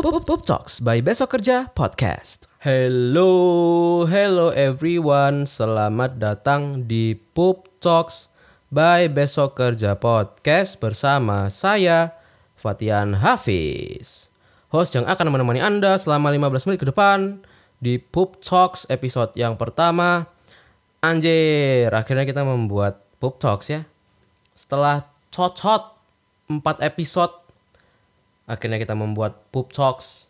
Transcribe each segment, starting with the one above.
Pup, Pup, Talks by Besok Kerja Podcast. Hello, hello everyone. Selamat datang di Pup Talks by Besok Kerja Podcast bersama saya Fatian Hafiz. Host yang akan menemani Anda selama 15 menit ke depan di Pup Talks episode yang pertama. Anjir, akhirnya kita membuat Pup Talks ya. Setelah cocot 4 episode akhirnya kita membuat Poop Talks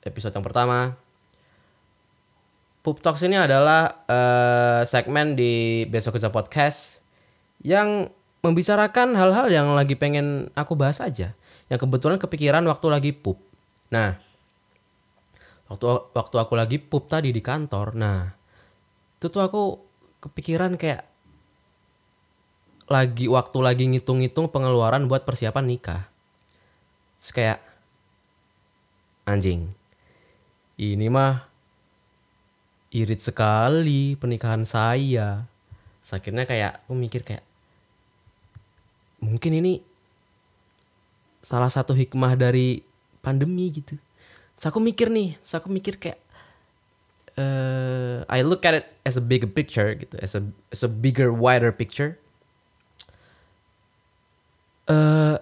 episode yang pertama. Poop Talks ini adalah uh, segmen di Besok Kerja Podcast yang membicarakan hal-hal yang lagi pengen aku bahas aja. Yang kebetulan kepikiran waktu lagi pup. Nah, waktu waktu aku lagi pup tadi di kantor. Nah, itu tuh aku kepikiran kayak lagi waktu lagi ngitung-ngitung pengeluaran buat persiapan nikah. Terus kayak anjing. Ini mah irit sekali pernikahan saya. Akhirnya kayak aku mikir kayak mungkin ini salah satu hikmah dari pandemi gitu. Terus aku mikir nih, terus aku mikir kayak uh, I look at it as a bigger picture gitu, as a as a bigger wider picture. Uh,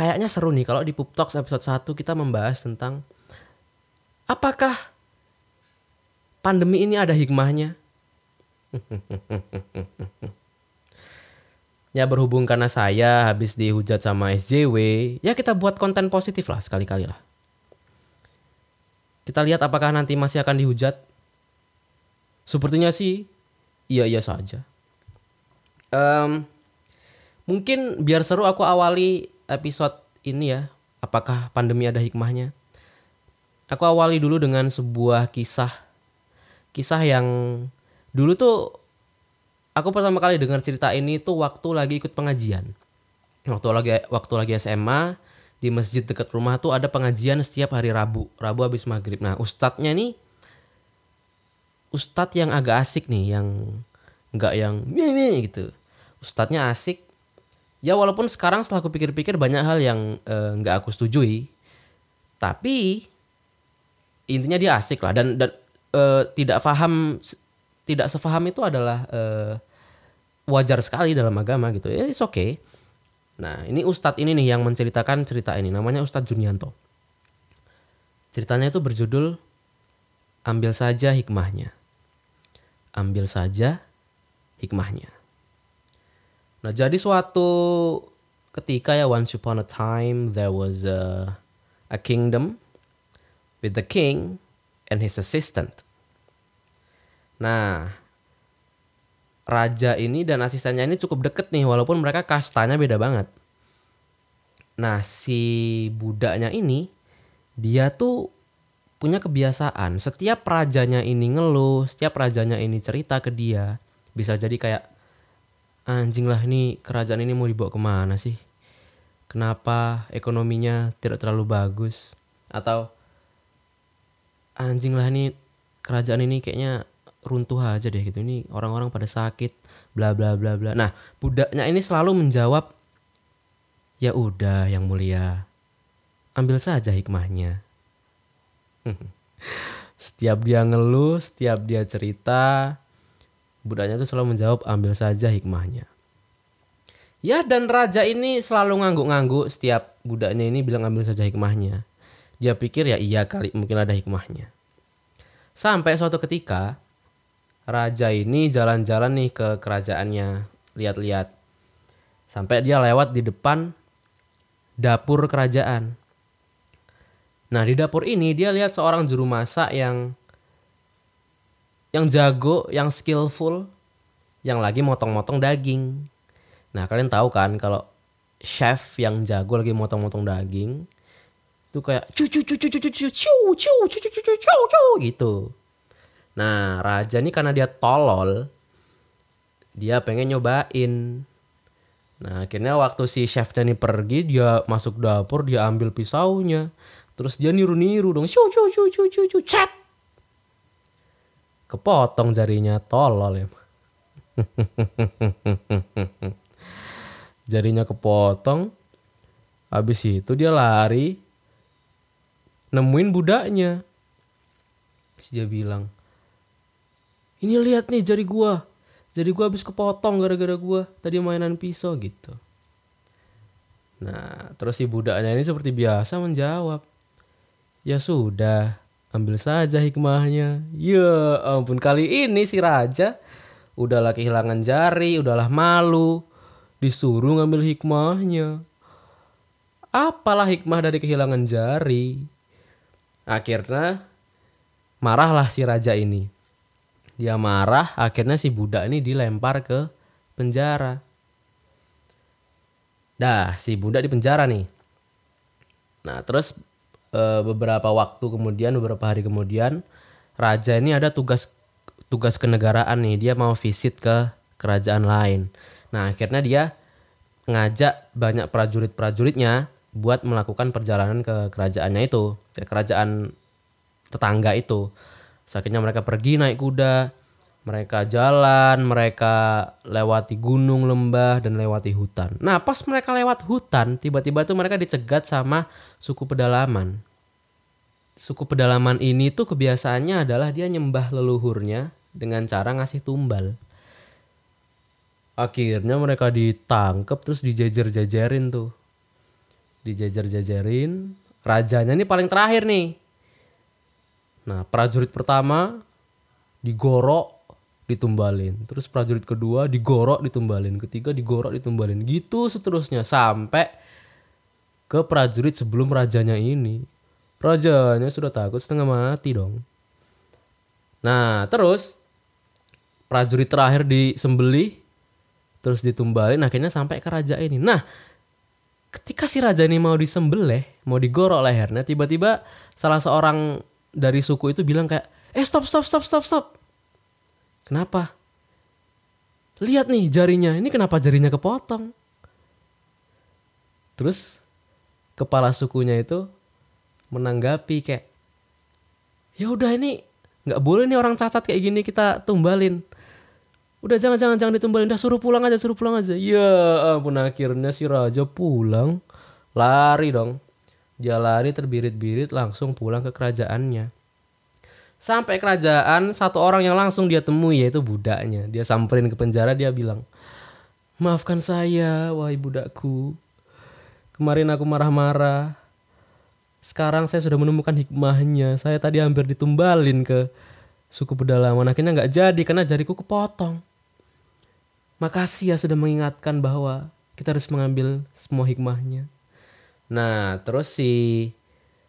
kayaknya seru nih kalau di Pup Talks episode 1 kita membahas tentang apakah pandemi ini ada hikmahnya? ya berhubung karena saya habis dihujat sama SJW, ya kita buat konten positif lah sekali-kali lah. Kita lihat apakah nanti masih akan dihujat. Sepertinya sih iya-iya saja. Um, mungkin biar seru aku awali episode ini ya, apakah pandemi ada hikmahnya? Aku awali dulu dengan sebuah kisah. Kisah yang dulu tuh aku pertama kali dengar cerita ini tuh waktu lagi ikut pengajian. Waktu lagi waktu lagi SMA di masjid dekat rumah tuh ada pengajian setiap hari Rabu. Rabu habis maghrib. Nah ustadznya nih ustadz yang agak asik nih, yang nggak yang ini gitu. Ustadznya asik, ya walaupun sekarang setelah aku pikir-pikir banyak hal yang eh, nggak uh, aku setujui. Tapi intinya dia asik lah. Dan dan uh, tidak paham tidak sefaham itu adalah uh, wajar sekali dalam agama gitu. Ya it's okay. Nah ini ustadz ini nih yang menceritakan cerita ini. Namanya ustadz Junianto ceritanya itu berjudul ambil saja hikmahnya. Ambil saja hikmahnya Nah, jadi suatu ketika ya once upon a time there was a, a kingdom with the king and his assistant. Nah, raja ini dan asistennya ini cukup deket nih walaupun mereka kastanya beda banget. Nah, si budaknya ini dia tuh punya kebiasaan setiap rajanya ini ngeluh, setiap rajanya ini cerita ke dia, bisa jadi kayak anjing lah ini kerajaan ini mau dibawa ke mana sih? Kenapa ekonominya tidak terlalu bagus? Atau anjing lah ini kerajaan ini kayaknya runtuh aja deh gitu. Ini orang-orang pada sakit, bla bla bla bla. Nah, budaknya ini selalu menjawab, ya udah yang mulia, ambil saja hikmahnya. setiap dia ngeluh, setiap dia cerita, budaknya tuh selalu menjawab ambil saja hikmahnya. Ya dan raja ini selalu ngangguk-ngangguk setiap budaknya ini bilang ambil saja hikmahnya. Dia pikir ya iya kali mungkin ada hikmahnya. Sampai suatu ketika raja ini jalan-jalan nih ke kerajaannya, lihat-lihat. Sampai dia lewat di depan dapur kerajaan. Nah di dapur ini dia lihat seorang juru masak yang yang jago, yang skillful, yang lagi motong-motong daging. Nah, kalian tahu kan kalau chef yang jago lagi motong-motong daging itu kayak cu cu cu cu cu cu cu cu cu cu cu cu cu cu gitu. Nah, raja ini karena dia tolol, dia pengen nyobain. Nah, akhirnya waktu si chef ini pergi, dia masuk dapur, dia ambil pisaunya. Terus dia niru-niru dong. Cu cu cu cu cu cu cek kepotong jarinya tolol ya jarinya kepotong habis itu dia lari nemuin budaknya. Terus dia bilang, ini lihat nih jari gua. Jari gua habis kepotong gara-gara gua tadi mainan pisau gitu. Nah, terus si budaknya ini seperti biasa menjawab. Ya sudah, ambil saja hikmahnya. Ya ampun, kali ini si raja udahlah kehilangan jari, udahlah malu, disuruh ngambil hikmahnya. Apalah hikmah dari kehilangan jari? Akhirnya marahlah si raja ini. Dia marah, akhirnya si budak ini dilempar ke penjara. Dah, si budak di penjara nih. Nah, terus e, beberapa waktu kemudian, beberapa hari kemudian, raja ini ada tugas tugas kenegaraan nih. Dia mau visit ke kerajaan lain. Nah, akhirnya dia ngajak banyak prajurit-prajuritnya buat melakukan perjalanan ke kerajaannya itu, ke kerajaan tetangga itu. Akhirnya mereka pergi naik kuda, mereka jalan, mereka lewati gunung, lembah, dan lewati hutan. Nah, pas mereka lewat hutan, tiba-tiba tuh mereka dicegat sama suku pedalaman. Suku pedalaman ini tuh kebiasaannya adalah dia nyembah leluhurnya dengan cara ngasih tumbal. Akhirnya mereka ditangkap terus dijajar-jajarin tuh. Dijajar-jajarin. Rajanya ini paling terakhir nih. Nah, prajurit pertama digorok, ditumbalin. Terus prajurit kedua digorok, ditumbalin. Ketiga digorok, ditumbalin. Gitu seterusnya sampai ke prajurit sebelum rajanya ini. Rajanya sudah takut setengah mati dong. Nah, terus prajurit terakhir disembelih terus ditumbalin akhirnya sampai ke raja ini. Nah, ketika si raja ini mau disembelih, mau digorok lehernya, tiba-tiba salah seorang dari suku itu bilang kayak, "Eh, stop, stop, stop, stop, stop." Kenapa? Lihat nih jarinya, ini kenapa jarinya kepotong? Terus kepala sukunya itu menanggapi kayak, ya udah ini nggak boleh nih orang cacat kayak gini kita tumbalin. Udah jangan jangan jangan ditumbalin. Udah suruh pulang aja suruh pulang aja. Ya ampun akhirnya si raja pulang. Lari dong. Dia lari terbirit-birit langsung pulang ke kerajaannya sampai kerajaan satu orang yang langsung dia temui yaitu budaknya. Dia samperin ke penjara dia bilang maafkan saya wahai budakku. Kemarin aku marah-marah. Sekarang saya sudah menemukan hikmahnya. Saya tadi hampir ditumbalin ke suku pedalaman. Akhirnya nggak jadi karena jariku kepotong. Makasih ya sudah mengingatkan bahwa kita harus mengambil semua hikmahnya. Nah, terus si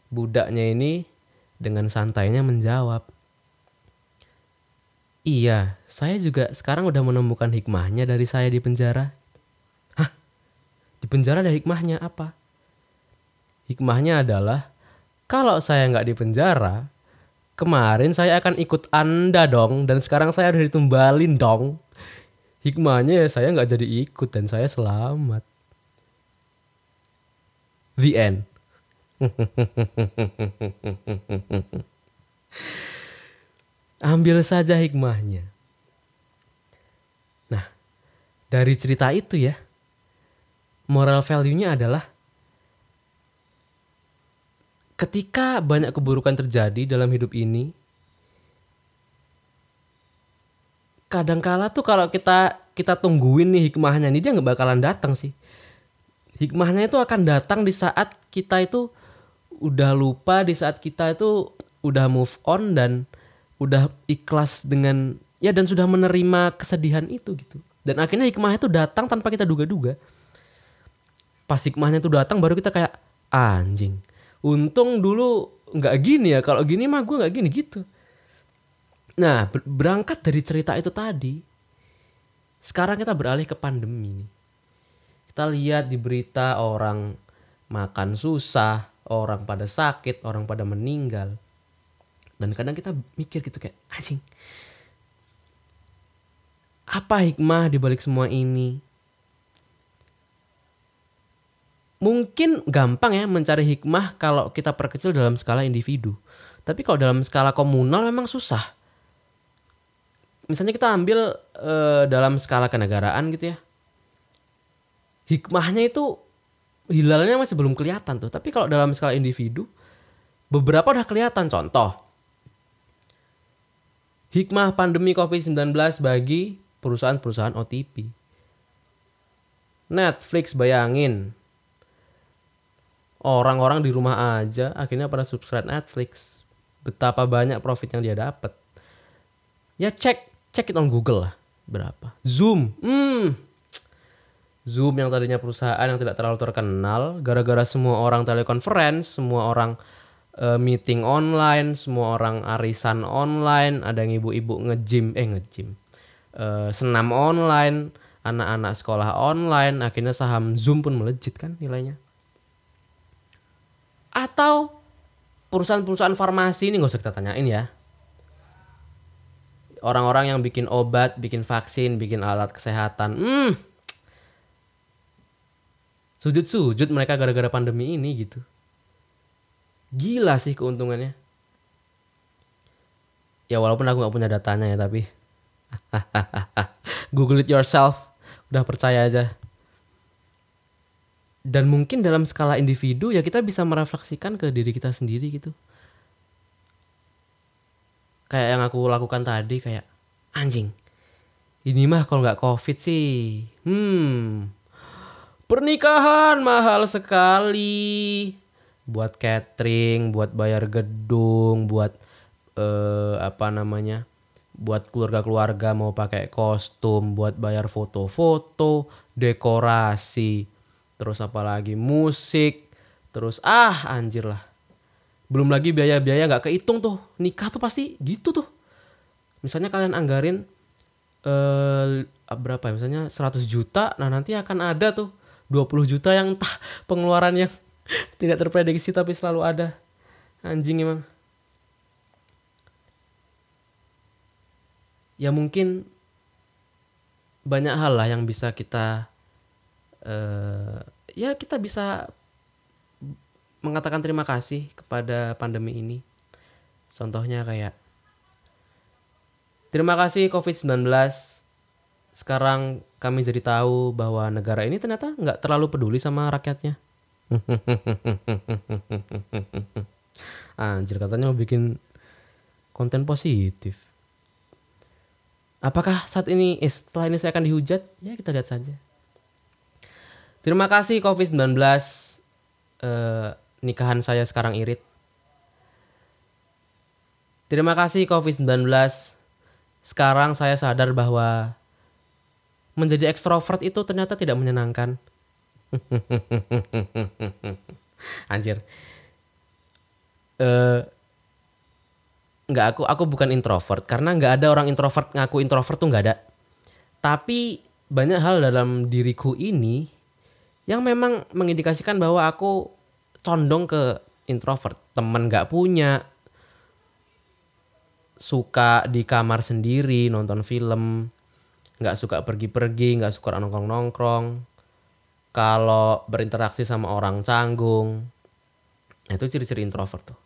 budaknya ini dengan santainya menjawab, Iya, saya juga sekarang udah menemukan hikmahnya dari saya di penjara. Hah? Di penjara ada hikmahnya apa? Hikmahnya adalah, kalau saya nggak di penjara, kemarin saya akan ikut Anda dong, dan sekarang saya udah ditumbalin dong hikmahnya ya saya nggak jadi ikut dan saya selamat the end ambil saja hikmahnya. Nah dari cerita itu ya moral value-nya adalah ketika banyak keburukan terjadi dalam hidup ini kadangkala tuh kalau kita kita tungguin nih hikmahnya ini dia nggak bakalan datang sih. Hikmahnya itu akan datang di saat kita itu udah lupa di saat kita itu udah move on dan udah ikhlas dengan ya dan sudah menerima kesedihan itu gitu. Dan akhirnya hikmahnya itu datang tanpa kita duga-duga. Pas hikmahnya itu datang baru kita kayak anjing untung dulu nggak gini ya kalau gini mah gue nggak gini gitu. Nah, berangkat dari cerita itu tadi, sekarang kita beralih ke pandemi. Kita lihat di berita orang makan susah, orang pada sakit, orang pada meninggal. Dan kadang kita mikir gitu kayak, anjing, apa hikmah di balik semua ini? Mungkin gampang ya mencari hikmah kalau kita perkecil dalam skala individu. Tapi kalau dalam skala komunal memang susah misalnya kita ambil uh, dalam skala kenegaraan gitu ya hikmahnya itu hilalnya masih belum kelihatan tuh tapi kalau dalam skala individu beberapa udah kelihatan contoh. Hikmah pandemi COVID-19 bagi perusahaan-perusahaan OTP. Netflix bayangin. Orang-orang di rumah aja akhirnya pada subscribe Netflix. Betapa banyak profit yang dia dapat. Ya cek, cek it on Google lah. Berapa? Zoom. Hmm. Zoom yang tadinya perusahaan yang tidak terlalu terkenal. Gara-gara semua orang telekonferensi, semua orang uh, meeting online, semua orang arisan online, ada yang ibu-ibu ngejim, eh ngejim, uh, senam online, anak-anak sekolah online, akhirnya saham Zoom pun melejit kan nilainya. Atau perusahaan-perusahaan farmasi ini nggak usah kita tanyain ya. Orang-orang yang bikin obat, bikin vaksin, bikin alat kesehatan, hmm, sujud-sujud mereka gara-gara pandemi ini gitu. Gila sih keuntungannya. Ya walaupun aku gak punya datanya ya tapi. Google it yourself. Udah percaya aja. Dan mungkin dalam skala individu ya kita bisa merefleksikan ke diri kita sendiri gitu. Kayak yang aku lakukan tadi kayak anjing. Ini mah kalau nggak covid sih. Hmm. Pernikahan mahal sekali buat catering, buat bayar gedung, buat eh, apa namanya? buat keluarga-keluarga mau pakai kostum, buat bayar foto-foto, dekorasi, terus apalagi musik, terus ah anjir lah. Belum lagi biaya-biaya nggak kehitung tuh. Nikah tuh pasti gitu tuh. Misalnya kalian anggarin eh, berapa ya? Misalnya 100 juta, nah nanti akan ada tuh 20 juta yang entah pengeluaran yang tidak terprediksi tapi selalu ada. Anjing emang. Ya mungkin banyak hal lah yang bisa kita uh, ya kita bisa mengatakan terima kasih kepada pandemi ini. Contohnya kayak terima kasih COVID-19 sekarang kami jadi tahu bahwa negara ini ternyata nggak terlalu peduli sama rakyatnya Anjir katanya mau bikin konten positif. Apakah saat ini eh, setelah ini saya akan dihujat? Ya kita lihat saja. Terima kasih COVID-19 eh, nikahan saya sekarang irit. Terima kasih COVID-19 sekarang saya sadar bahwa menjadi ekstrovert itu ternyata tidak menyenangkan. Anjir. Eh uh, nggak aku aku bukan introvert karena nggak ada orang introvert ngaku introvert tuh nggak ada. Tapi banyak hal dalam diriku ini yang memang mengindikasikan bahwa aku condong ke introvert. Temen nggak punya, suka di kamar sendiri nonton film, nggak suka pergi-pergi, nggak suka nongkrong-nongkrong, kalau berinteraksi sama orang canggung nah, itu ciri-ciri introvert tuh.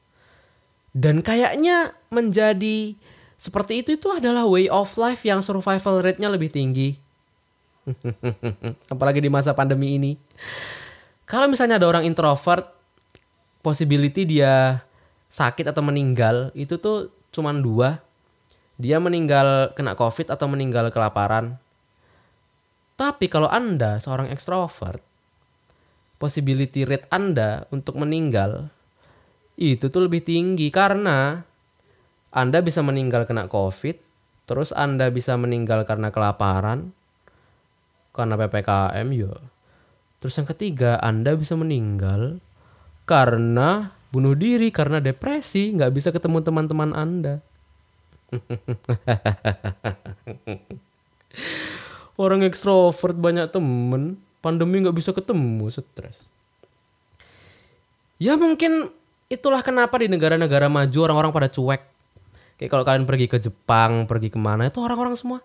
Dan kayaknya menjadi seperti itu itu adalah way of life yang survival rate-nya lebih tinggi. Apalagi di masa pandemi ini. Kalau misalnya ada orang introvert possibility dia sakit atau meninggal itu tuh cuma dua dia meninggal kena covid atau meninggal kelaparan tapi kalau Anda seorang ekstrovert, possibility rate Anda untuk meninggal itu tuh lebih tinggi karena Anda bisa meninggal kena COVID, terus Anda bisa meninggal karena kelaparan, karena PPKM ya. Terus yang ketiga, Anda bisa meninggal karena bunuh diri, karena depresi, nggak bisa ketemu teman-teman Anda. orang ekstrovert banyak temen pandemi nggak bisa ketemu stres. Ya mungkin itulah kenapa di negara-negara maju orang-orang pada cuek. Kayak kalau kalian pergi ke Jepang pergi ke mana itu orang-orang semua.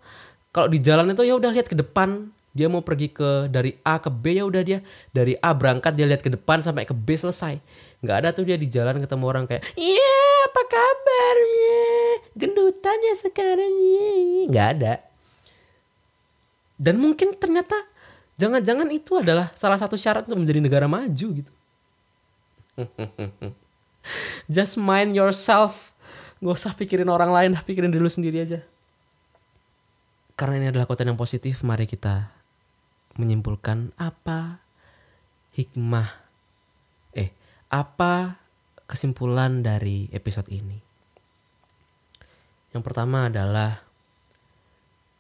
Kalau di jalan itu ya udah lihat ke depan. Dia mau pergi ke dari A ke B ya udah dia. Dari A berangkat dia lihat ke depan sampai ke B selesai nggak ada tuh dia di jalan ketemu orang kayak iya apa kabarnya gendutan ya sekarang ya nggak ada dan mungkin ternyata jangan-jangan itu adalah salah satu syarat untuk menjadi negara maju gitu. Just mind yourself. Gak usah pikirin orang lain, pikirin diri lu sendiri aja. Karena ini adalah konten yang positif, mari kita menyimpulkan apa hikmah apa kesimpulan dari episode ini. Yang pertama adalah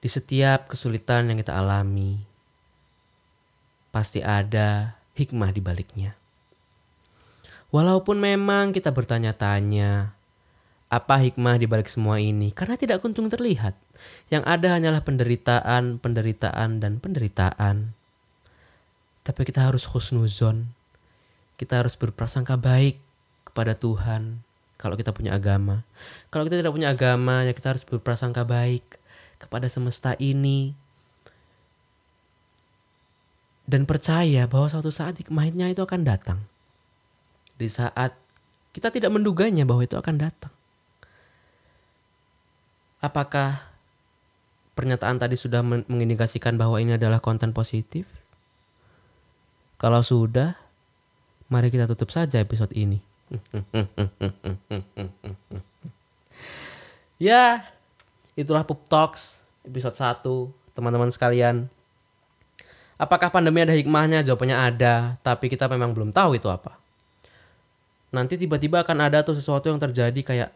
di setiap kesulitan yang kita alami pasti ada hikmah di baliknya. Walaupun memang kita bertanya-tanya, apa hikmah di balik semua ini? Karena tidak kunjung terlihat. Yang ada hanyalah penderitaan, penderitaan, dan penderitaan. Tapi kita harus khusnuzon. Kita harus berprasangka baik kepada Tuhan kalau kita punya agama. Kalau kita tidak punya agama, ya kita harus berprasangka baik kepada semesta ini. Dan percaya bahwa suatu saat hikmahnya itu akan datang di saat kita tidak menduganya bahwa itu akan datang. Apakah pernyataan tadi sudah mengindikasikan bahwa ini adalah konten positif? Kalau sudah, mari kita tutup saja episode ini. ya, itulah Pup Talks episode 1, teman-teman sekalian. Apakah pandemi ada hikmahnya? Jawabannya ada, tapi kita memang belum tahu itu apa nanti tiba-tiba akan ada tuh sesuatu yang terjadi kayak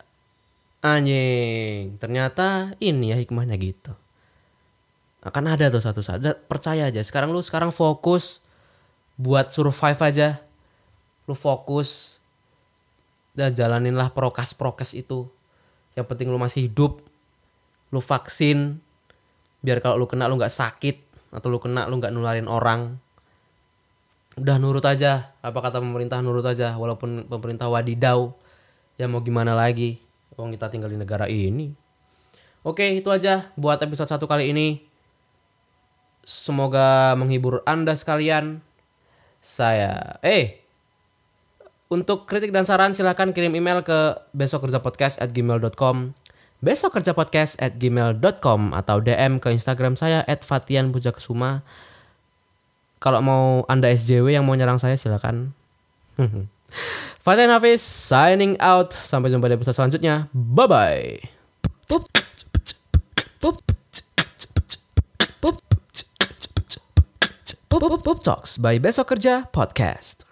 anjing ternyata ini ya hikmahnya gitu akan ada tuh satu saat percaya aja sekarang lu sekarang fokus buat survive aja lu fokus dan jalaninlah prokes prokes itu. Yang penting lu masih hidup lu vaksin biar kalau lu kena lu nggak sakit atau lu kena lu nggak nularin orang. Udah nurut aja apa kata pemerintah nurut aja. Walaupun pemerintah wadidau ya mau gimana lagi? Wong kita tinggal di negara ini. Oke itu aja buat episode satu kali ini. Semoga menghibur anda sekalian. Saya eh untuk kritik dan saran silahkan kirim email ke besok kerja podcast at gmail.com besok kerja podcast at gmail.com atau DM ke Instagram saya at Fatian Pujakesuma kalau mau Anda SJW yang mau nyerang saya silakan. Fatih Hafiz signing out. Sampai jumpa di episode selanjutnya. Bye bye. Pup. Pup. Pup. Pup, Pup, Pup Talks by Besok Kerja Podcast.